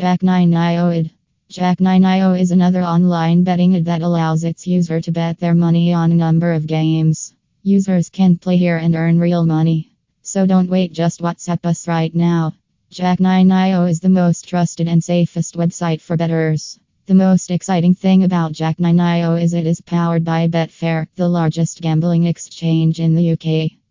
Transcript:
Jack9IO Jack9IO is another online betting ad that allows its user to bet their money on a number of games. Users can play here and earn real money. So don't wait, just WhatsApp us right now. Jack9IO is the most trusted and safest website for bettors. The most exciting thing about Jack9IO is it is powered by Betfair, the largest gambling exchange in the UK.